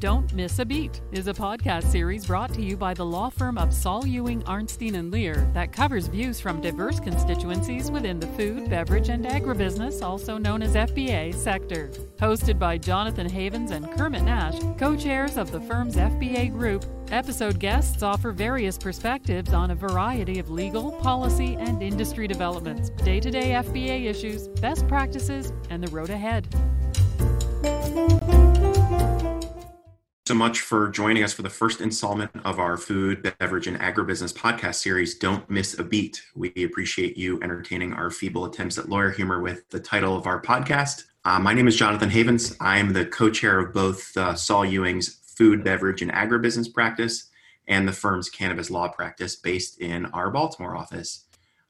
Don't Miss a Beat is a podcast series brought to you by the law firm of Saul Ewing, Arnstein, and Lehr that covers views from diverse constituencies within the food, beverage, and agribusiness, also known as FBA, sector. Hosted by Jonathan Havens and Kermit Nash, co chairs of the firm's FBA group, episode guests offer various perspectives on a variety of legal, policy, and industry developments, day to day FBA issues, best practices, and the road ahead so much for joining us for the first installment of our food, beverage, and agribusiness podcast series, Don't Miss a Beat. We appreciate you entertaining our feeble attempts at lawyer humor with the title of our podcast. Uh, my name is Jonathan Havens. I am the co chair of both uh, Saul Ewing's food, beverage, and agribusiness practice and the firm's cannabis law practice based in our Baltimore office.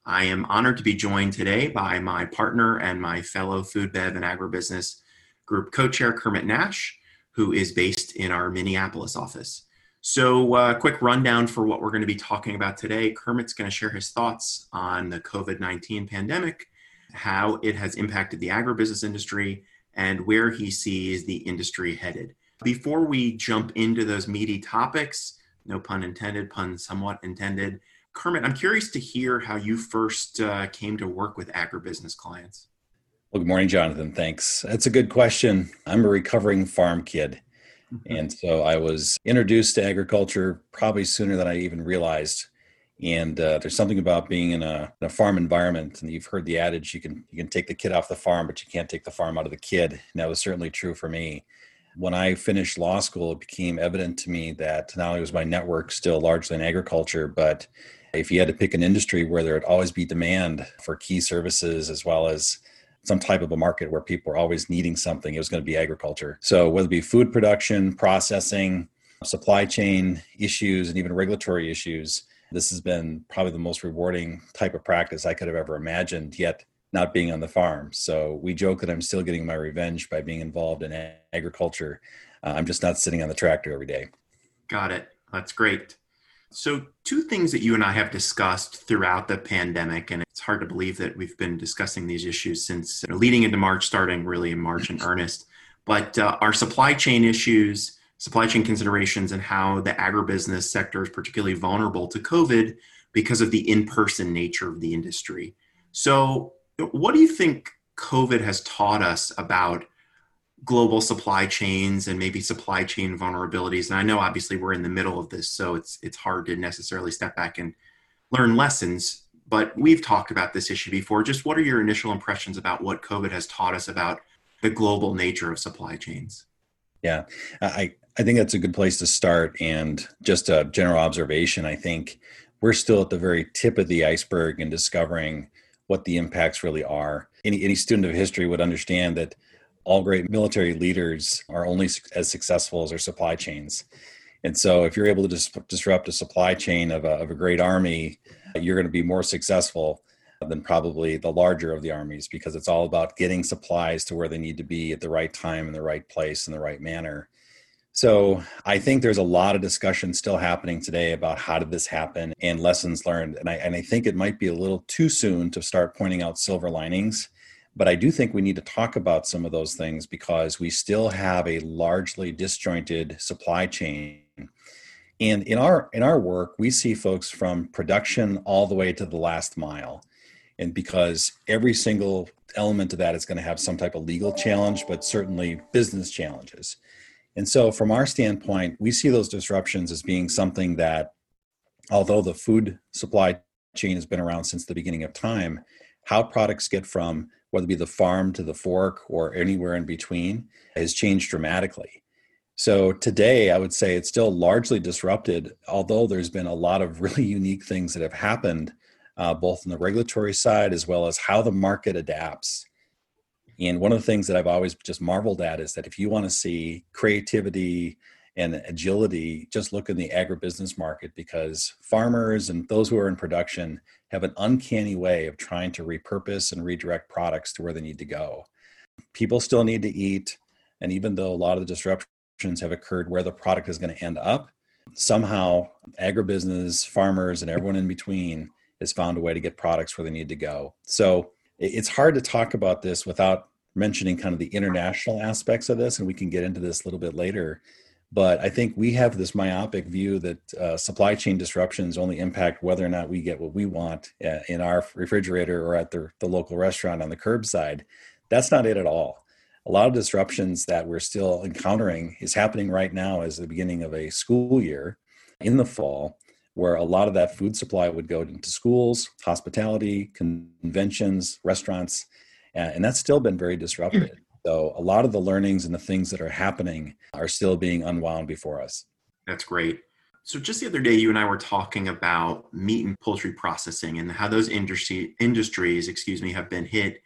I am honored to be joined today by my partner and my fellow food, bev, and agribusiness group co chair, Kermit Nash who is based in our Minneapolis office. So, uh, quick rundown for what we're going to be talking about today. Kermit's going to share his thoughts on the COVID 19 pandemic, how it has impacted the agribusiness industry, and where he sees the industry headed. Before we jump into those meaty topics, no pun intended, pun somewhat intended, Kermit, I'm curious to hear how you first uh, came to work with agribusiness clients. Well, good morning, Jonathan. Thanks. That's a good question. I'm a recovering farm kid. Mm-hmm. And so I was introduced to agriculture probably sooner than I even realized. And uh, there's something about being in a, in a, farm environment, and you've heard the adage: you can you can take the kid off the farm, but you can't take the farm out of the kid. And that was certainly true for me. When I finished law school, it became evident to me that not only was my network still largely in agriculture, but if you had to pick an industry where there would always be demand for key services as well as some type of a market where people are always needing something, it was going to be agriculture. So whether it be food production, processing, supply chain issues, and even regulatory issues, this has been probably the most rewarding type of practice I could have ever imagined, yet not being on the farm. So we joke that I'm still getting my revenge by being involved in agriculture. Uh, I'm just not sitting on the tractor every day. Got it. That's great. So, two things that you and I have discussed throughout the pandemic, and it's hard to believe that we've been discussing these issues since you know, leading into March, starting really in March in earnest, but uh, our supply chain issues, supply chain considerations, and how the agribusiness sector is particularly vulnerable to COVID because of the in person nature of the industry. So, what do you think COVID has taught us about global supply chains and maybe supply chain vulnerabilities. And I know obviously we're in the middle of this, so it's it's hard to necessarily step back and learn lessons. But we've talked about this issue before. Just what are your initial impressions about what COVID has taught us about the global nature of supply chains? Yeah, I, I think that's a good place to start. And just a general observation, I think we're still at the very tip of the iceberg in discovering what the impacts really are. Any, any student of history would understand that all great military leaders are only as successful as their supply chains. And so, if you're able to dis- disrupt a supply chain of a, of a great army, you're going to be more successful than probably the larger of the armies because it's all about getting supplies to where they need to be at the right time, in the right place, in the right manner. So, I think there's a lot of discussion still happening today about how did this happen and lessons learned. And I, and I think it might be a little too soon to start pointing out silver linings but I do think we need to talk about some of those things because we still have a largely disjointed supply chain. And in our in our work, we see folks from production all the way to the last mile. And because every single element of that is going to have some type of legal challenge, but certainly business challenges. And so, from our standpoint, we see those disruptions as being something that, although the food supply chain has been around since the beginning of time, how products get from whether it be the farm to the fork or anywhere in between, has changed dramatically. So today, I would say it's still largely disrupted, although there's been a lot of really unique things that have happened, uh, both on the regulatory side as well as how the market adapts. And one of the things that I've always just marveled at is that if you want to see creativity and agility, just look in the agribusiness market because farmers and those who are in production have an uncanny way of trying to repurpose and redirect products to where they need to go. People still need to eat. And even though a lot of the disruptions have occurred where the product is going to end up, somehow agribusiness, farmers, and everyone in between has found a way to get products where they need to go. So it's hard to talk about this without mentioning kind of the international aspects of this, and we can get into this a little bit later. But I think we have this myopic view that uh, supply chain disruptions only impact whether or not we get what we want uh, in our refrigerator or at the, the local restaurant on the curbside. That's not it at all. A lot of disruptions that we're still encountering is happening right now as the beginning of a school year in the fall, where a lot of that food supply would go into schools, hospitality, conventions, restaurants, and that's still been very disrupted. So a lot of the learnings and the things that are happening are still being unwound before us. That's great. So just the other day, you and I were talking about meat and poultry processing and how those industry industries, excuse me, have been hit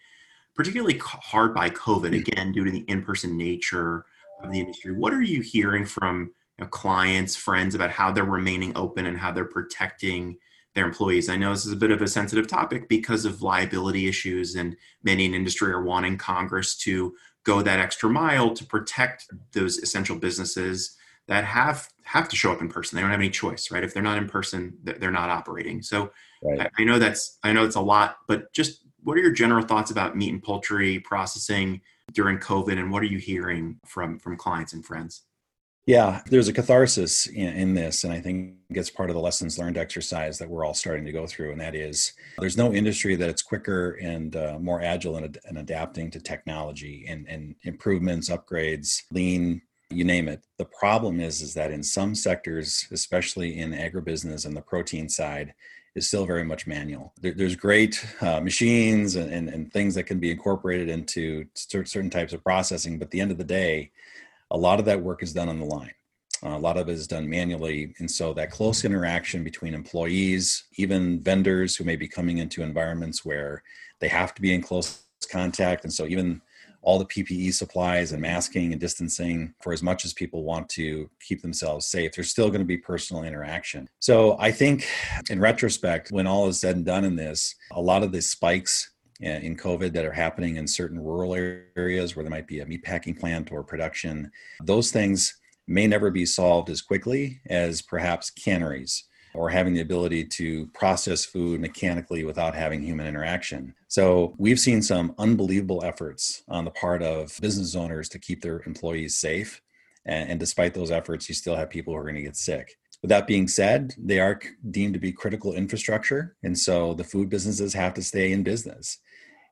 particularly hard by COVID mm. again due to the in-person nature of the industry. What are you hearing from you know, clients, friends about how they're remaining open and how they're protecting their employees. I know this is a bit of a sensitive topic because of liability issues, and many in industry are wanting Congress to go that extra mile to protect those essential businesses that have have to show up in person. They don't have any choice, right? If they're not in person, they're not operating. So right. I, I know that's I know it's a lot, but just what are your general thoughts about meat and poultry processing during COVID, and what are you hearing from from clients and friends? Yeah, there's a catharsis in, in, this, and I think it's part of the lessons learned exercise that we're all starting to go through. And that is, there's no industry that it's quicker and uh, more agile in, adapting to technology and, and improvements, upgrades, lean, you name it. The problem is, is that in some sectors, especially in agribusiness and the protein side, is still very much manual. There, there's great uh, machines and, and, and things that can be incorporated into certain types of processing, but at the end of the day, a lot of that work is done on the line. A lot of it is done manually. And so that close interaction between employees, even vendors who may be coming into environments where they have to be in close contact. And so even all the PPE supplies and masking and distancing for as much as people want to keep themselves safe, there's still going to be personal interaction. So I think in retrospect, when all is said and done in this, a lot of the spikes Uh, in COVID that are happening in certain rural areas where there might be a meatpacking plant or production. Those things may never be solved as quickly as perhaps canneries or having the ability to process food mechanically without having human interaction. So, we've seen some unbelievable efforts on the part of business owners to keep their employees safe. And, and despite those efforts, you still have people who are going to get sick. With that being said, they are deemed to be critical infrastructure. And so the food businesses have to stay in business.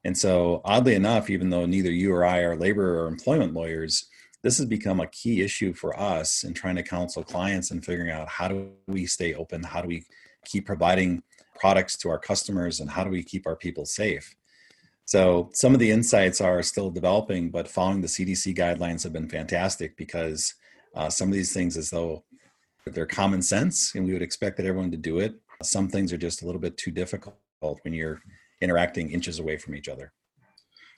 And so, oddly enough, even though neither you or I are labor or employment lawyers, this has become a key issue for us in trying to counsel clients and figuring out how do we stay open? How do we keep providing products to our customers? And how do we keep our people safe? So, some of the insights are still developing, but following the CDC guidelines have been fantastic because uh, some of these things, as though they're common sense and we would expect that everyone to do it, some things are just a little bit too difficult when you're interacting inches away from each other.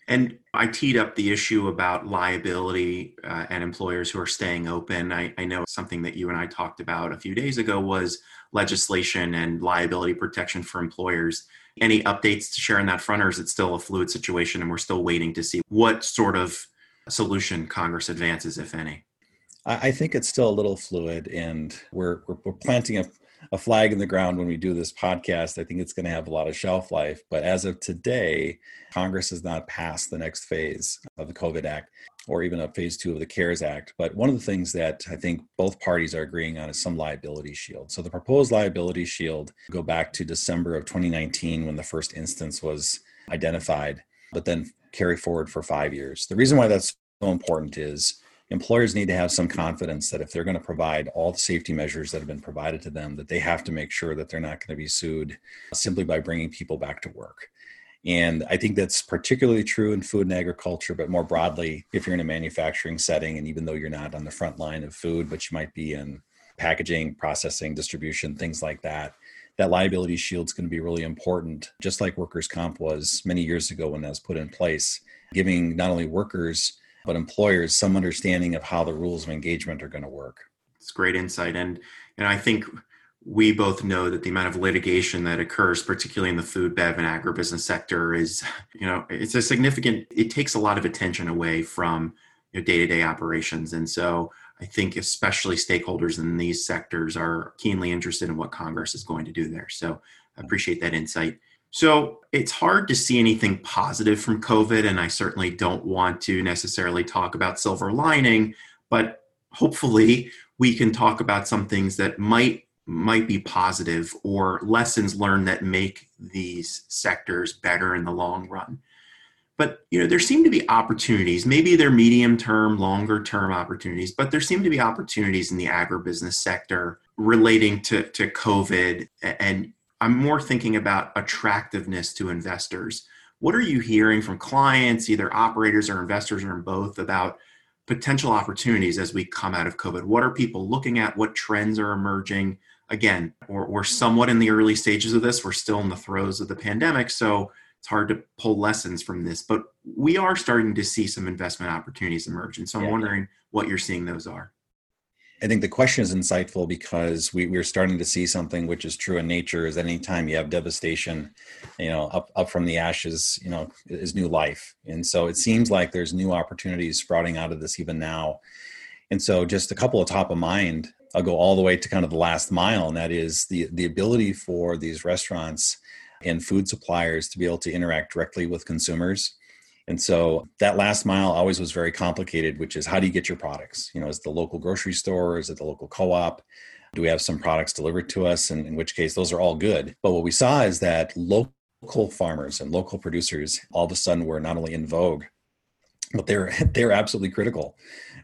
And I teed up the issue about liability uh, and employers who are staying open. I, I, know something that you and I talked about a few days ago was legislation and liability protection for employers. Any updates to share on that front, or is it still a fluid situation and we're still waiting to see what sort of solution Congress advances, if any? I think it's still a little fluid, and we're, we're, we're planting a a flag in the ground when we do this podcast. I think it's going to have a lot of shelf life. But as of today, Congress has not passed the next phase of the COVID Act or even a phase two of the CARES Act. But one of the things that I think both parties are agreeing on is some liability shield. So the proposed liability shield go back to December of 2019 when the first instance was identified, but then carry forward for five years. The reason why that's so important is employers need to have some confidence that if they're going to provide all the safety measures that have been provided to them that they have to make sure that they're not going to be sued simply by bringing people back to work. And i think that's particularly true in food and agriculture but more broadly if you're in a manufacturing setting and even though you're not on the front line of food but you might be in packaging processing distribution things like that that liability shield is going to be really important. Just like workers comp was many years ago when that was put in place giving not only workers but employers some understanding of how the rules of engagement are going to work. It's great insight, and and I think we both know that the amount of litigation that occurs, particularly in the food, bev, and agribusiness sector, is you know it's a significant. It takes a lot of attention away from day-to-day operations, and so I think especially stakeholders in these sectors are keenly interested in what Congress is going to do there. So I appreciate that insight. So it's hard to see anything positive from COVID, and I certainly don't want to necessarily talk about silver lining, but hopefully we can talk about some things that might might be positive or lessons learned that make these sectors better in the long run. But you know there seem to be opportunities. Maybe they're medium term longer term opportunities but there seem to be opportunities in the agribusiness sector relating to, to covid and i'm more thinking about attractiveness to investors what are you hearing from clients either operators or investors or in both about potential opportunities as we come out of covid what are people looking at what trends are emerging again we're, we're somewhat in the early stages of this we're still in the throes of the pandemic so it's hard to pull lessons from this, but we are starting to see some investment opportunities emerge. And so I'm yeah. wondering what you're seeing those are. I think the question is insightful because we, we're starting to see something which is true in nature is anytime you have devastation, you know, up, up from the ashes, you know, is new life. And so it seems like there's new opportunities sprouting out of this even now. And so just a couple of top of mind, I'll go all the way to kind of the last mile, and that is the the ability for these restaurants and food suppliers to be able to interact directly with consumers. And so that last mile always was very complicated, which is how do you get your products? You know, is the local grocery store? Is it the local co op? Do we have some products delivered to us? And in which case, those are all good. But what we saw is that local farmers and local producers all of a sudden were not only in vogue, but they're they're absolutely critical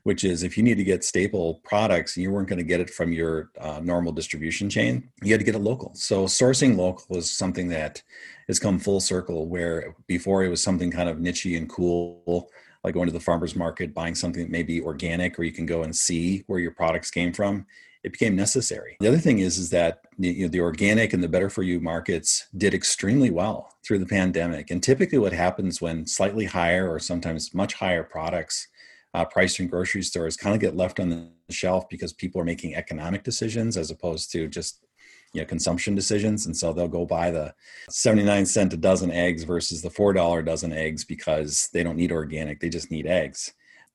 which is if you need to get staple products and you weren't going to get it from your uh, normal distribution chain, you had to get it local. So sourcing local is something that has come full circle where before it was something kind of nichey and cool, like going to the farmer's market, buying something that may be organic or you can go and see where your products came from. It became necessary. The other thing is, is that you know, the organic and the better for you markets did extremely well through the pandemic. And typically, what happens when slightly higher or sometimes much higher products uh, priced in grocery stores kind of get left on the shelf because people are making economic decisions as opposed to just you know consumption decisions. And so they'll go buy the 79 cent a dozen eggs versus the four dollar dozen eggs because they don't need organic they just need eggs.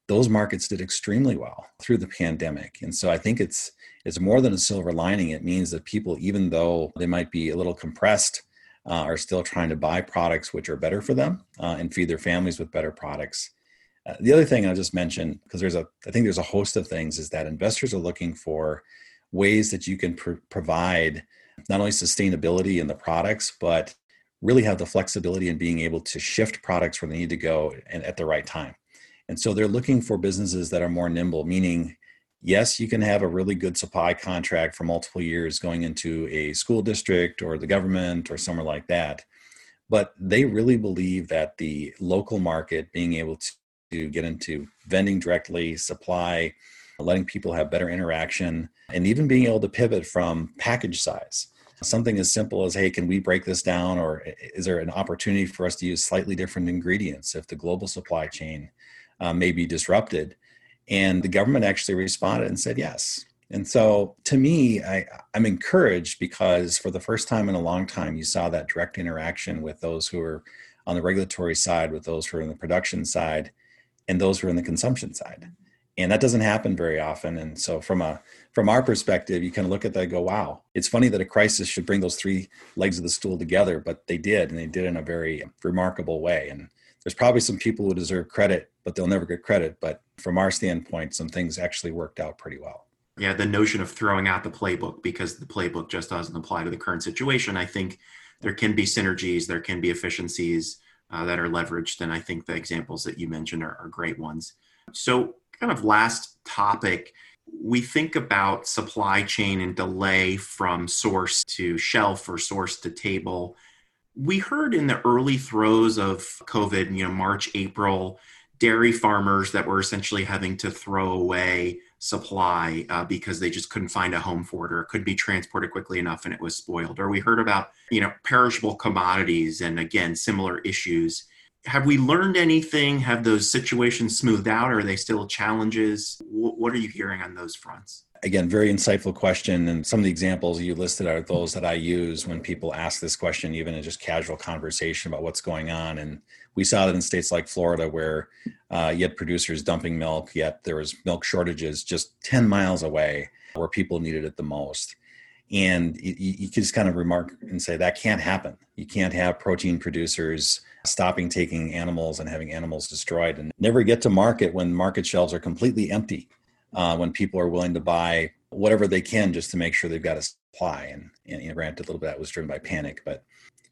Those markets did extremely well through the pandemic. And so i think it's it's more than a silver lining. It means that people even though they might be a little compressed uh, are still trying to buy products which are better for them uh, and feed their families with better products uh, the other thing I'll just mention, because there's a, I think there's a host of things, is that investors are looking for ways that you can pr- provide not only sustainability in the products, but really have the flexibility in being able to shift products where they need to go and at the right time. And so they're looking for businesses that are more nimble, meaning, yes, you can have a really good supply contract for multiple years going into a school district or the government or somewhere like that. But they really believe that the local market being able to get into vending directly, supply, letting people have better interaction, and even being able to pivot from package size. Something as simple as, hey, can we break this down? Or is there an opportunity for us to use slightly different ingredients if the global supply chain uh, may be disrupted? And the government actually responded and said yes. And so to me, I, I'm encouraged because for the first time in a long time, you saw that direct interaction with those who are on the regulatory side, with those who are in the production side, and those who are in the consumption side. And that doesn't happen very often. And so from a from our perspective you kind of look at that and go wow it's funny that a crisis should bring those three legs of the stool together but they did and they did in a very remarkable way. And there's probably some people who deserve credit but they'll never get credit. But from our standpoint some things actually worked out pretty well. Yeah the notion of throwing out the playbook because the playbook just doesn't apply to the current situation i think there can be synergies there can be efficiencies uh, that are leveraged. And I think the examples that you mentioned are, are great ones. So, kind of last topic, we think about supply chain and delay from source to shelf or source to table. We heard in the early throes of COVID, you know, March, April, dairy farmers that were essentially having to throw away supply uh, because they just couldn't find a home for it or it could be transported quickly enough and it was spoiled. Or we heard about you know perishable commodities and again similar issues. Have we learned anything? Have those situations smoothed out? Or are they still challenges? What are you hearing on those fronts again very insightful question and some of the examples you listed are those that i use when people ask this question even in just casual conversation about what's going on and we saw that in states like Florida, where uh, you had producers dumping milk, yet there was milk shortages just 10 miles away where people needed it the most. And you, you just kind of remark and say that can't happen. You can't have protein producers stopping taking animals and having animals destroyed and never get to market when market shelves are completely empty. Uh, when people are willing to buy whatever they can just to make sure they've got a supply. And, and you know, granted, a little bit that was driven by panic, but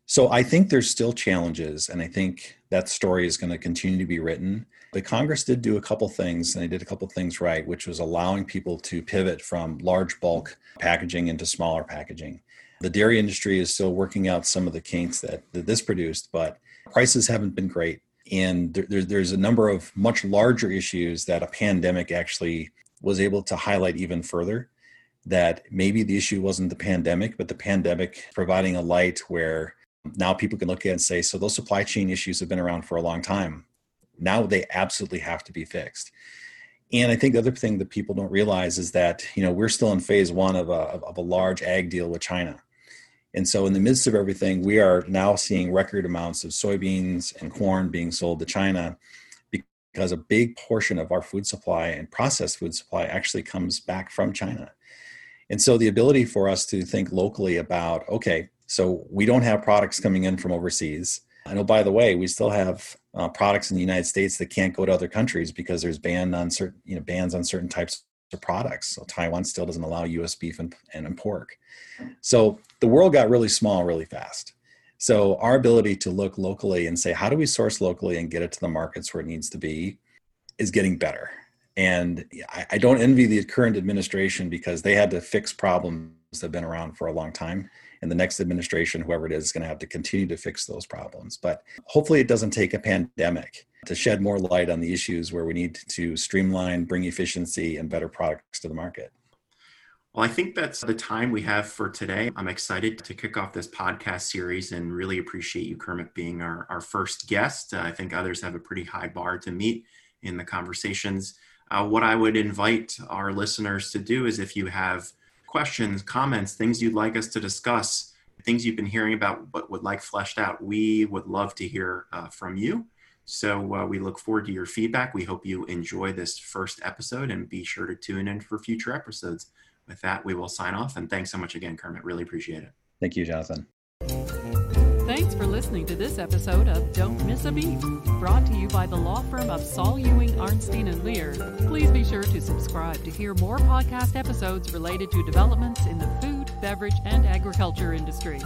so I think there's still challenges, and I think that story is going to continue to be written. But Congress did do a couple things, and they did a couple things right, which was allowing people to pivot from large bulk packaging into smaller packaging. The dairy industry is still working out some of the kinks that, that this produced, but prices haven't been great. And there, there's a number of much larger issues that a pandemic actually was able to highlight even further. That maybe the issue wasn't the pandemic, but the pandemic providing a light where now people can look at and say, so those supply chain issues have been around for a long time. Now they absolutely have to be fixed. And I think the other thing that people don't realize is that you know we're still in phase one of a of a large ag deal with China, and so in the midst of everything, we are now seeing record amounts of soybeans and corn being sold to China, because a big portion of our food supply and processed food supply actually comes back from China. And so the ability for us to think locally about okay, so we don't have products coming in from overseas. And oh, by the way, we still have uh, products in the United States that can't go to other countries because there's ban on certain, you know, bans on certain types of products. So Taiwan still doesn't allow U.S. beef and, and pork. So the world got really small really fast. So our ability to look locally and say, how do we source locally and get it to the markets where it needs to be, is getting better. And I, I don't envy the current administration because they had to fix problems that have been around for a long time and the next administration, whoever it is, is going to have to continue to fix those problems. But hopefully, it doesn't take a pandemic to shed more light on the issues where we need to streamline, bring efficiency, and better products to the market. Well, I think that's the time we have for today. I'm excited to kick off this podcast series and really appreciate you, Kermit, being our, our first guest. Uh, I think others have a pretty high bar to meet in the conversations. Uh, what I would invite our listeners to do is if you have questions, comments, things you'd like us to discuss, things you've been hearing about but would like fleshed out, we would love to hear uh, from you. So uh, we look forward to your feedback. We hope you enjoy this first episode and be sure to tune in for future episodes. With that, we will sign off. And thanks so much again, Kermit. Really appreciate it. Thank you, Jonathan. Thanks for listening to this episode of Don't Miss a Beat, brought to you by the law firm of Saul Ewing, Arnstein, and Lehr. Please be sure to subscribe to hear more podcast episodes related to developments in the food, beverage, and agriculture industry.